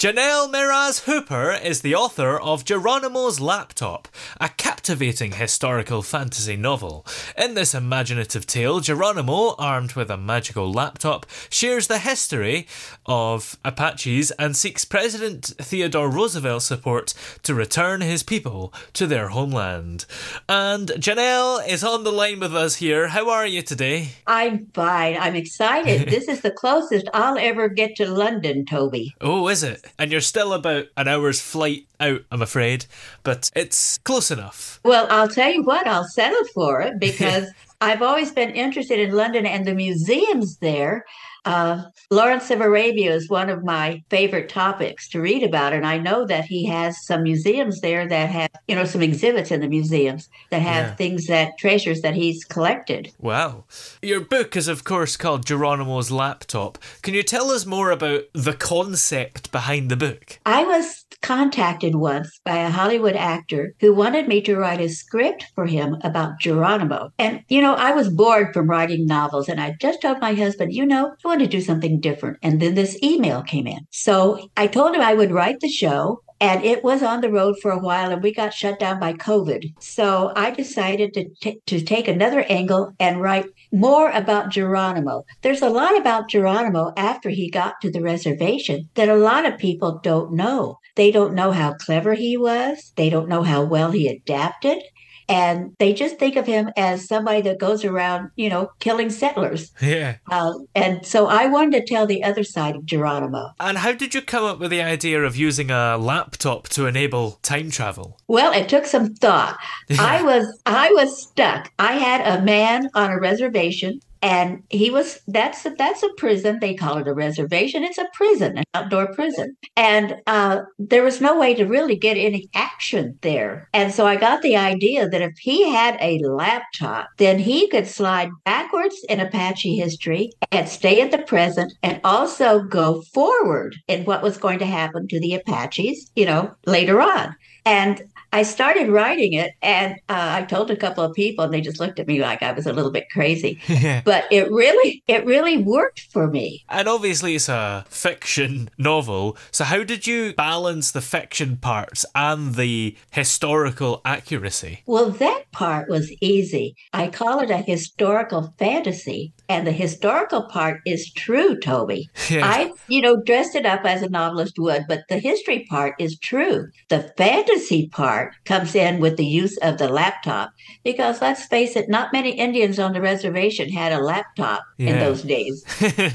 Janelle Meraz Hooper is the author of Geronimo's Laptop, a captivating historical fantasy novel. In this imaginative tale, Geronimo, armed with a magical laptop, shares the history of Apaches and seeks President Theodore Roosevelt's support to return his people to their homeland. And Janelle is on the line with us here. How are you today? I'm fine. I'm excited. this is the closest I'll ever get to London, Toby. Oh, is it? And you're still about an hour's flight out, I'm afraid, but it's close enough. Well, I'll tell you what, I'll settle for it because I've always been interested in London and the museums there. Uh, Lawrence of Arabia is one of my favorite topics to read about, and I know that he has some museums there that have, you know, some exhibits in the museums that have Yeah. things that treasures that he's collected. Wow. Your book is, of course, called Geronimo's Laptop. Can you tell us more about the concept behind the book? I was contacted once by a Hollywood actor who wanted me to write a script for him about Geronimo. And, you know, I was bored from writing novels, and I just told my husband, you know, want to do something different. And then this email came in. So I told him I would write the show. And it was on the road for a while, and we got shut down by COVID. So I decided to, t- to take another angle and write more about Geronimo. There's a lot about Geronimo after he got to the reservation that a lot of people don't know. They don't know how clever he was, they don't know how well he adapted. And they just think of him as somebody that goes around, you know, killing settlers. Yeah. Uh, and so I wanted to tell the other side of Geronimo. And how did you come up with the idea of using a laptop to enable time travel? Well, it took some thought. I was I was stuck. I had a man on a reservation and he was that's that's a prison. They call it a reservation. It's a prison an outdoor prison. And uh, there was no way to really get any action there. And so i got the idea that if he had a laptop then he could slide backwards in apache history and stay at the present and also go forward in what was going to happen to the apaches you know later on. And I started writing it, and uh, I told a couple of people, and they just looked at me like I was a little bit crazy. Yeah. But it really, it really worked for me. And obviously, it's a fiction novel. So, how did you balance the fiction parts and the historical accuracy? Well, that part was easy. I call it a historical fantasy, and the historical part is true, Toby. Yeah. I, you know, dressed it up as a novelist would, but the history part is true. The fantasy part comes in with the use of the laptop because let's face it, not many Indians on the reservation had a laptop in those days.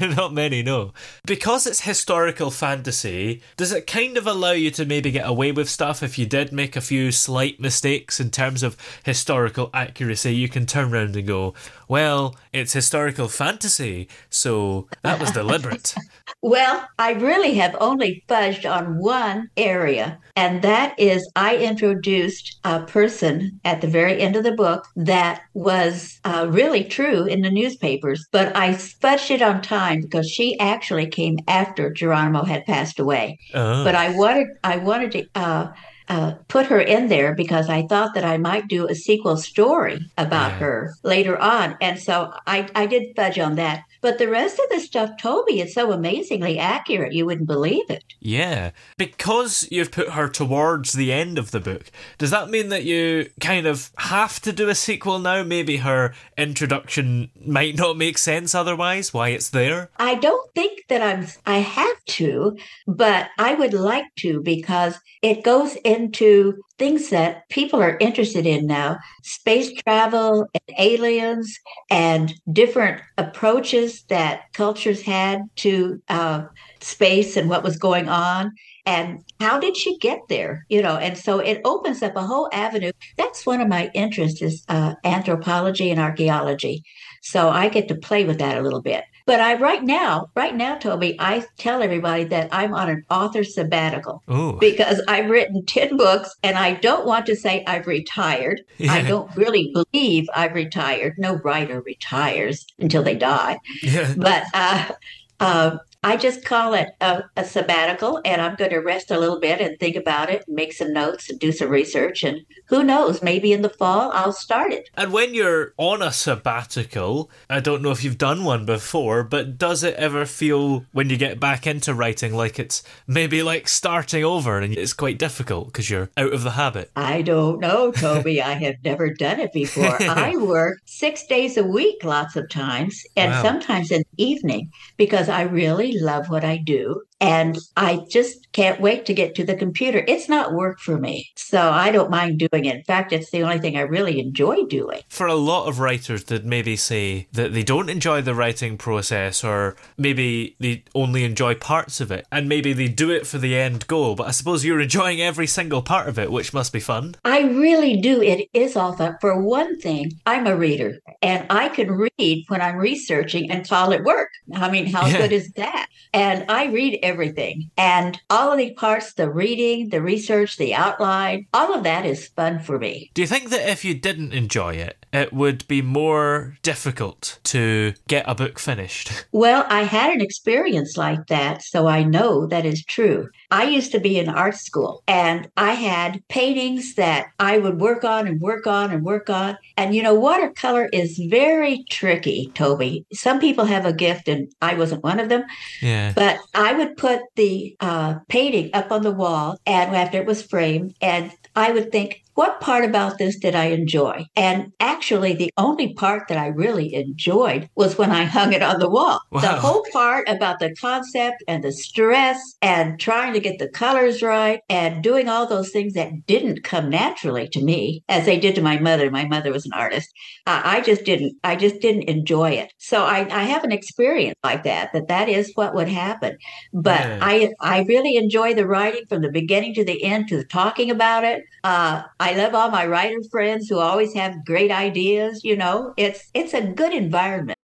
Not many, no. Because it's historical fantasy, does it kind of allow you to maybe get away with stuff if you did make a few slight mistakes in terms of historical accuracy? You can turn around and go, well, it's historical fantasy, so that was deliberate. Well, I really have only fudged on one area, and that is I introduced a person at the very end of the book that was uh, really true in the newspapers, but I fudged it on time because she actually came after Geronimo had passed away. Oh. But I wanted, I wanted to. Uh, uh, put her in there because I thought that I might do a sequel story about Yeah. her later on. And so I, I did fudge on that. But the rest of the stuff Toby is so amazingly accurate, you wouldn't believe it. Yeah. Because you've put her towards the end of the book, does that mean that you kind of have to do a sequel now? Maybe her introduction might not make sense otherwise, why it's there? I don't think that I'm I have to, but I would like to because it goes into things that people are interested in now space travel and aliens and different approaches that cultures had to uh, space and what was going on. And how did she get there you know? And so it opens up a whole avenue. That's one of my interests is uh, anthropology and archaeology so i get to play with that a little bit but I right now, right now, Toby, I tell everybody that I'm on an author sabbatical Ooh. because I've written 10 books and I don't want to say I've retired. Yeah. I don't really believe I've retired. No writer retires until they die. Yeah. But uh, uh, I just call it a, a sabbatical and I'm going to rest a little bit and think about it and make some notes and do some research. And who knows, maybe in the fall I'll start it. And when you're on a sabbatical, I don't know if you've done one before, but does it ever feel when you get back into writing like it's maybe like starting over and it's quite difficult because you're out of the habit? I don't know, Toby. I have never done it before. I work six days a week, lots of times, and Wow. sometimes in the evening because I really love what I do. And I just can't wait to get to the computer. It's not work for me. So I don't mind doing it. In fact, it's the only thing I really enjoy doing. For a lot of writers that maybe say that they don't enjoy the writing process or maybe they only enjoy parts of it and maybe they do it for the end goal, but I suppose you're enjoying every single part of it, which must be fun. I really do. It is all fun. For one thing, I'm a reader and I can read when I'm researching and call it work. I mean, how Yeah. good is that? And I read everything and all of the parts, the reading, the research, the outline, all of that is fun for me. Do you think that if you didn't enjoy it, it would be more difficult to get a book finished? Well, I had an experience like that, so I know that is true. I used to be in art school and I had paintings that I would work on and work on and work on. And you know, watercolor is very tricky, Toby. Some people have a gift, and I wasn't one of them. Yeah. But I would put the uh, painting up on the wall, and after it was framed, and I would think, what part about this did I enjoy? And actually, the only part that I really enjoyed was when I hung it on the wall. The whole part about the concept and the stress and trying to get the colors right and doing all those things that didn't come naturally to me as they did to my mother. My mother was an artist. Uh, I just didn't. I just didn't enjoy it. So I, I have an experience like that. That that is what would happen. But. I I really enjoy the writing from the beginning to the end to the talking about it. Uh, I love all my writer friends who always have great ideas. You know, it's it's a good environment.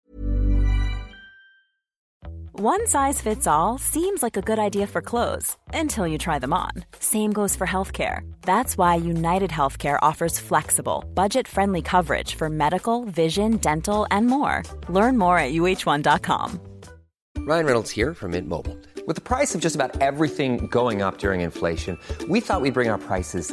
One size fits all seems like a good idea for clothes until you try them on. Same goes for healthcare. That's why United Healthcare offers flexible, budget friendly coverage for medical, vision, dental, and more. Learn more at uh1.com. Ryan Reynolds here from Mint Mobile. With the price of just about everything going up during inflation, we thought we'd bring our prices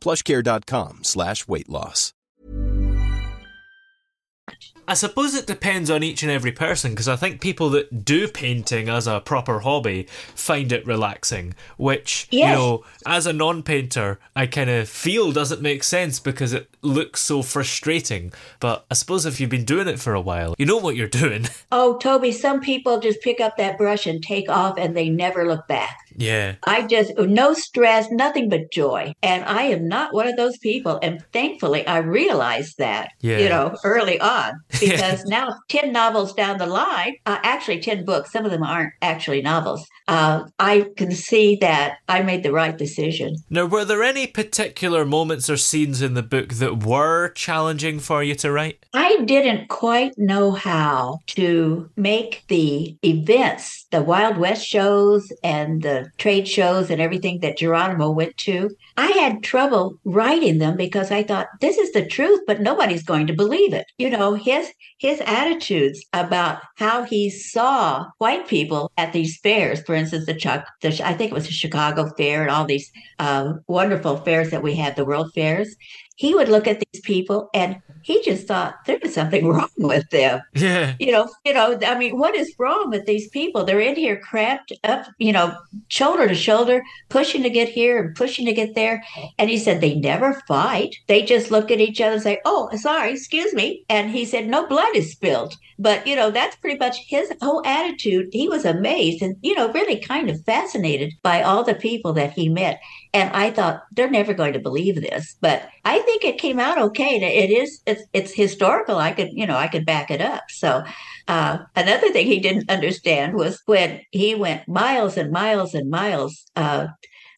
plushcare.com slash weight loss. I suppose it depends on each and every person because I think people that do painting as a proper hobby find it relaxing, which, Yes. you know, as a non painter, I kind of feel doesn't make sense because it looks so frustrating. But I suppose if you've been doing it for a while, you know what you're doing. Oh, Toby, some people just pick up that brush and take off and they never look back. Yeah. I just, no stress, nothing but joy. And I am not one of those people. And thankfully, I realized that, Yeah. you know, early on, because now 10 novels down the line, uh, actually 10 books, some of them aren't actually novels. Uh, I can see that I made the right decision. Now, were there any particular moments or scenes in the book that were challenging for you to write? I didn't quite know how to make the events, the Wild West shows and the trade shows and everything that Geronimo went to. I had trouble writing them because I thought this is the truth, but nobody's going to believe it. You know, his his attitudes about how he saw white people at these fairs, for instance, the Chuck, the, I think it was the Chicago Fair and all these uh, wonderful fairs that we have, the World Fairs. He would look at these people and he just thought there was something wrong with them Yeah. you know, you know, I mean, what is wrong with these people? They're in here cramped up, you know, shoulder to shoulder, pushing to get here and pushing to get there. And he said they never fight. They just look at each other and say, "Oh, sorry, excuse me." And he said no blood is spilled. But you know, that's pretty much his whole attitude. He was amazed and you know, really kind of fascinated by all the people that he met. And I thought they're never going to believe this, but I think it came out okay. It is it's it's historical. I could you know I could back it up. So uh, another thing he didn't understand was when he went miles and miles and miles uh,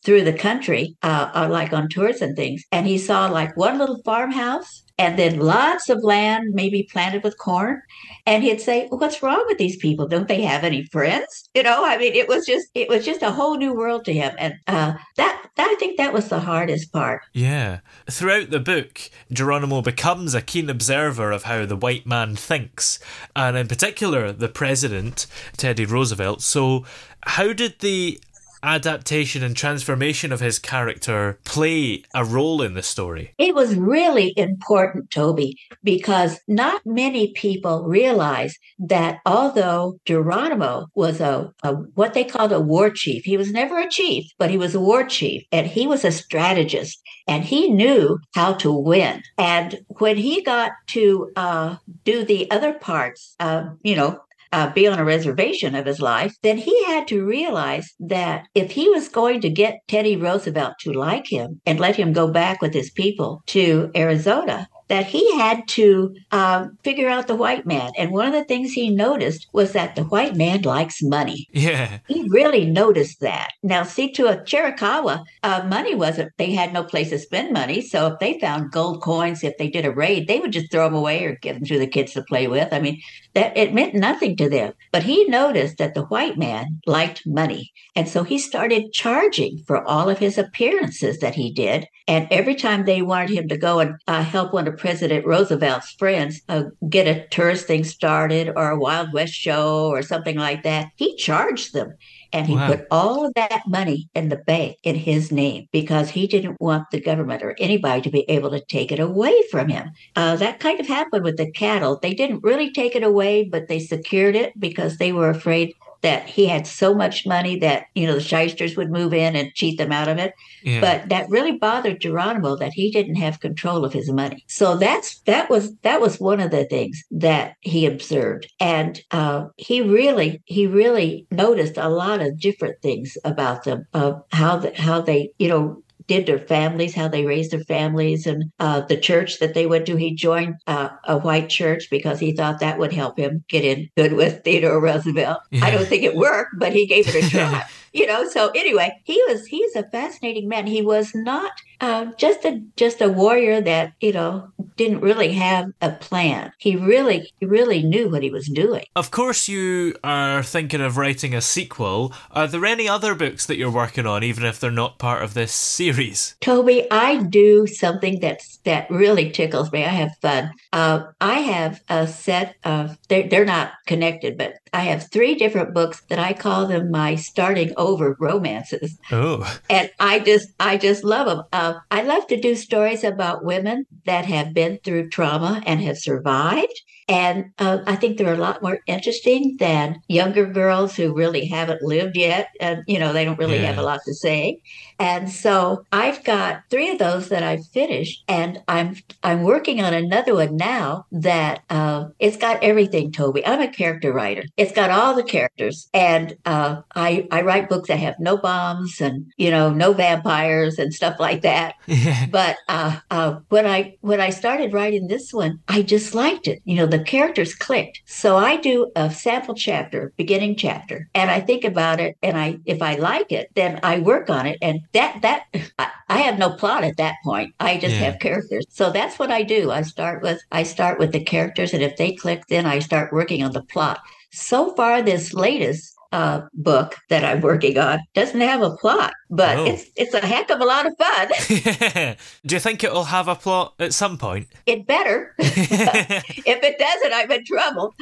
through the country, uh, uh, like on tours and things, and he saw like one little farmhouse and then lots of land, maybe planted with corn. And he'd say, "What's wrong with these people? Don't they have any friends?" You know, I mean, it was just it was just a whole new world to him, and uh, that, that I think that was the hardest part. Yeah. Throughout the book, Geronimo becomes a keen observer of how the white man thinks, and in particular, the president, Teddy Roosevelt. So, how did the adaptation and transformation of his character play a role in the story? It was really important, Toby, because not many people realize that although Geronimo was a, a what they called a war chief, he was never a chief, but he was a war chief, and he was a strategist, and he knew how to win. And when he got to uh, do the other parts, uh, you know, uh, be on a reservation of his life, then he had to realize that if he was going to get Teddy Roosevelt to like him and let him go back with his people to Arizona, that he had to um, figure out the white man. And one of the things he noticed was that the white man likes money. Yeah. He really noticed that. Now, see, to a Chiricahua, uh, money wasn't, they had no place to spend money. So if they found gold coins, if they did a raid, they would just throw them away or give them to the kids to play with. I mean, that it meant nothing to them. But he noticed that the white man liked money. And so he started charging for all of his appearances that he did. And every time they wanted him to go and uh, help one of President Roosevelt's friends uh, get a tourist thing started or a Wild West show or something like that, he charged them. And he Wow. put all of that money in the bank in his name because he didn't want the government or anybody to be able to take it away from him. Uh, that kind of happened with the cattle. They didn't really take it away, but they secured it because they were afraid that he had so much money that, you know, the shysters would move in and cheat them out of it. Yeah. But that really bothered Geronimo that he didn't have control of his money. So that's that was that was one of the things that he observed, and uh, he really he really noticed a lot of different things about them of how the, how they you know did their families, how they raised their families, and uh, the church that they went to. He joined uh, a white church because he thought that would help him get in good with Theodore Roosevelt. I don't think it worked, but he gave it a try. you know, so anyway, he was he's a fascinating man. He was not uh, just a just a warrior that you know didn't really have a plan. He really he really knew what he was doing. Of course, you are thinking of writing a sequel. Are there any other books that you're working on, even if they're not part of this series? Toby, I do something that's that really tickles me. I have fun. Uh, I have a set of they're, they're not connected, but I have three different books that I call them my starting over romances. Oh. And I just, I just love them. Uh, I love to do stories about women that have been through trauma and have survived. And uh, I think they're a lot more interesting than younger girls who really haven't lived yet. And, you know, they don't really Yeah. have a lot to say. And so I've got three of those that I've finished, and I'm I'm working on another one now that uh, it's got everything. Toby, I'm a character writer. It's got all the characters, and uh, I I write books that have no bombs and you know no vampires and stuff like that. But uh, uh, when I when I started writing this one, I just liked it. You know, the characters clicked. So I do a sample chapter, beginning chapter, and I think about it. And I if I like it, then I work on it. And that that I, I have no plot at that point. I just Yeah. have characters. So that's what I do. I start with I start with the characters, and if they click, then I start working on the plot. So far, this latest uh, book that I'm working on doesn't have a plot, but Oh. it's it's a heck of a lot of fun. Do you think it'll have a plot at some point? It better. if it doesn't, I'm in trouble.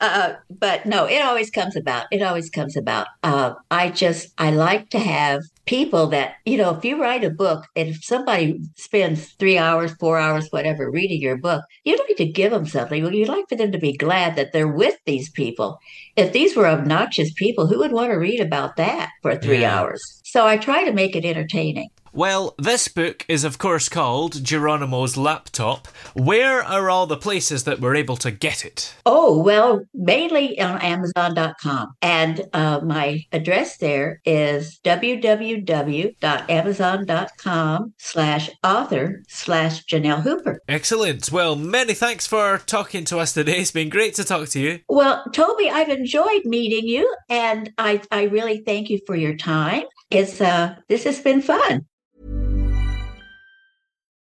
Uh, but no, it always comes about. It always comes about. Uh, I just I like to have people that you know. If you write a book, and if somebody spends three hours, four hours, whatever, reading your book, you'd like to give them something. Well, You'd like for them to be glad that they're with these people. If these were obnoxious people, who would want to read about that for three Yeah. hours? So I try to make it entertaining. Well, this book is, of course, called Geronimo's Laptop. Where are all the places that we're able to get it? Oh, well, mainly on Amazon.com. And uh, my address there is www.amazon.com slash author slash Janelle Hooper. Excellent. Well, many thanks for talking to us today. It's been great to talk to you. Well, Toby, I've enjoyed meeting you and I, I really thank you for your time. It's uh this has been fun.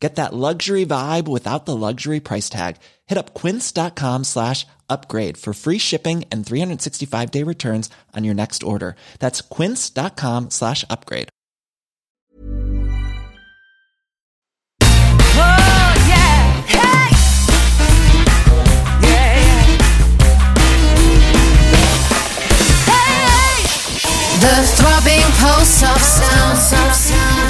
Get that luxury vibe without the luxury price tag. Hit up quince.com slash upgrade for free shipping and 365 day returns on your next order. That's quince.com slash upgrade. Oh, yeah. Hey! Yeah, yeah. Hey, hey! The throbbing pulse of sound.